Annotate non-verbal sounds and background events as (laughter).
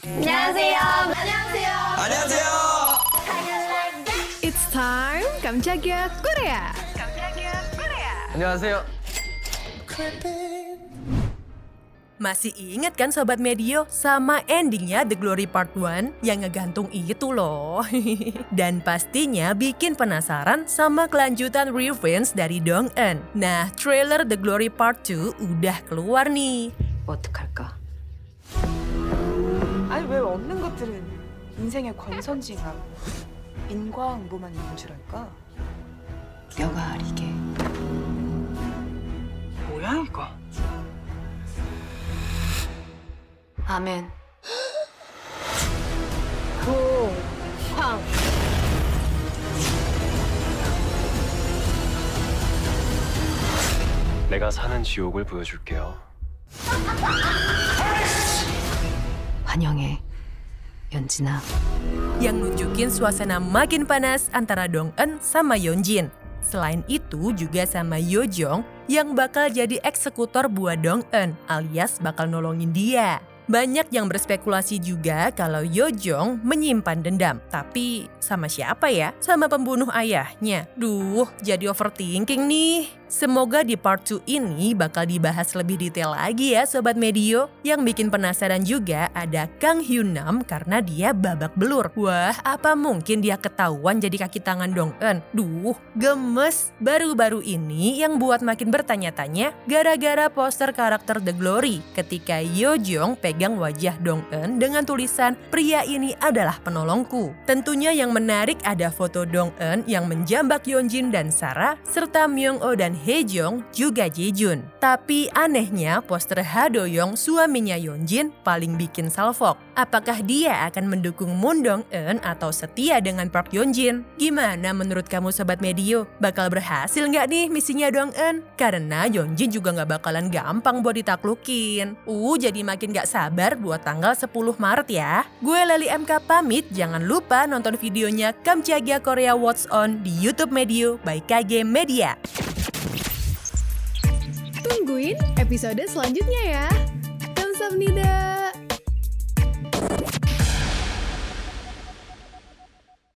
안녕하세요. 안녕하세요. 안녕하세요. It's time 깜짝이야 Korea. 안녕하세요. Masih ingat kan Sobat Medio sama endingnya The Glory Part 1 yang ngegantung itu loh. (laughs) Dan pastinya bikin penasaran sama kelanjutan Revenge dari Dong Eun. Nah, trailer The Glory Part 2 udah keluar nih. 어떡할까? 아니 왜 없는 것들은 인생의 권선징악 인과응보만 있는 줄 알까? 뼈가 아리게 뭐야 이거? 아멘 내가 사는 지옥을 보여줄게요. (laughs) 환영해 연진아 Yang nunjukin suasana makin panas antara Dong Eun sama Yeonjin. Selain itu juga sama Yo Jong yang bakal jadi eksekutor buat Dong Eun alias bakal nolongin dia. Banyak yang berspekulasi juga kalau Yo Jong menyimpan dendam. Tapi sama siapa ya? Sama pembunuh ayahnya. Duh, jadi overthinking nih. Semoga di part 2 ini bakal dibahas lebih detail lagi ya Sobat Medio. Yang bikin penasaran juga ada Kang Hyun Nam karena dia babak belur. Wah, apa mungkin dia ketahuan jadi kaki tangan Dong Eun? Duh, gemes. Baru-baru ini yang buat makin bertanya-tanya gara-gara poster karakter The Glory ketika Yo Jong pegang wajah Dong Eun dengan tulisan pria ini adalah penolongku. Tentunya yang menarik ada foto Dong Eun yang menjambak Yeonjin dan Sarah serta Myung Oh dan Hye Jong juga Jejun. Tapi anehnya poster Ha Do Young suaminya Yeonjin paling bikin salfok. Apakah dia akan mendukung Moon Dong Eun atau setia dengan Park Yeonjin? Gimana menurut kamu Sobat Medio? Bakal berhasil nggak nih misinya Dong Eun? Karena Yeonjin juga nggak bakalan gampang buat ditaklukin. Uh, jadi makin nggak sabar buat tanggal 10 Maret ya. Gue Leli MK pamit, jangan lupa nonton videonya Kamchaga Korea What's On di YouTube Medio by KG Media. Tungguin episode selanjutnya ya. Kamsahamnida.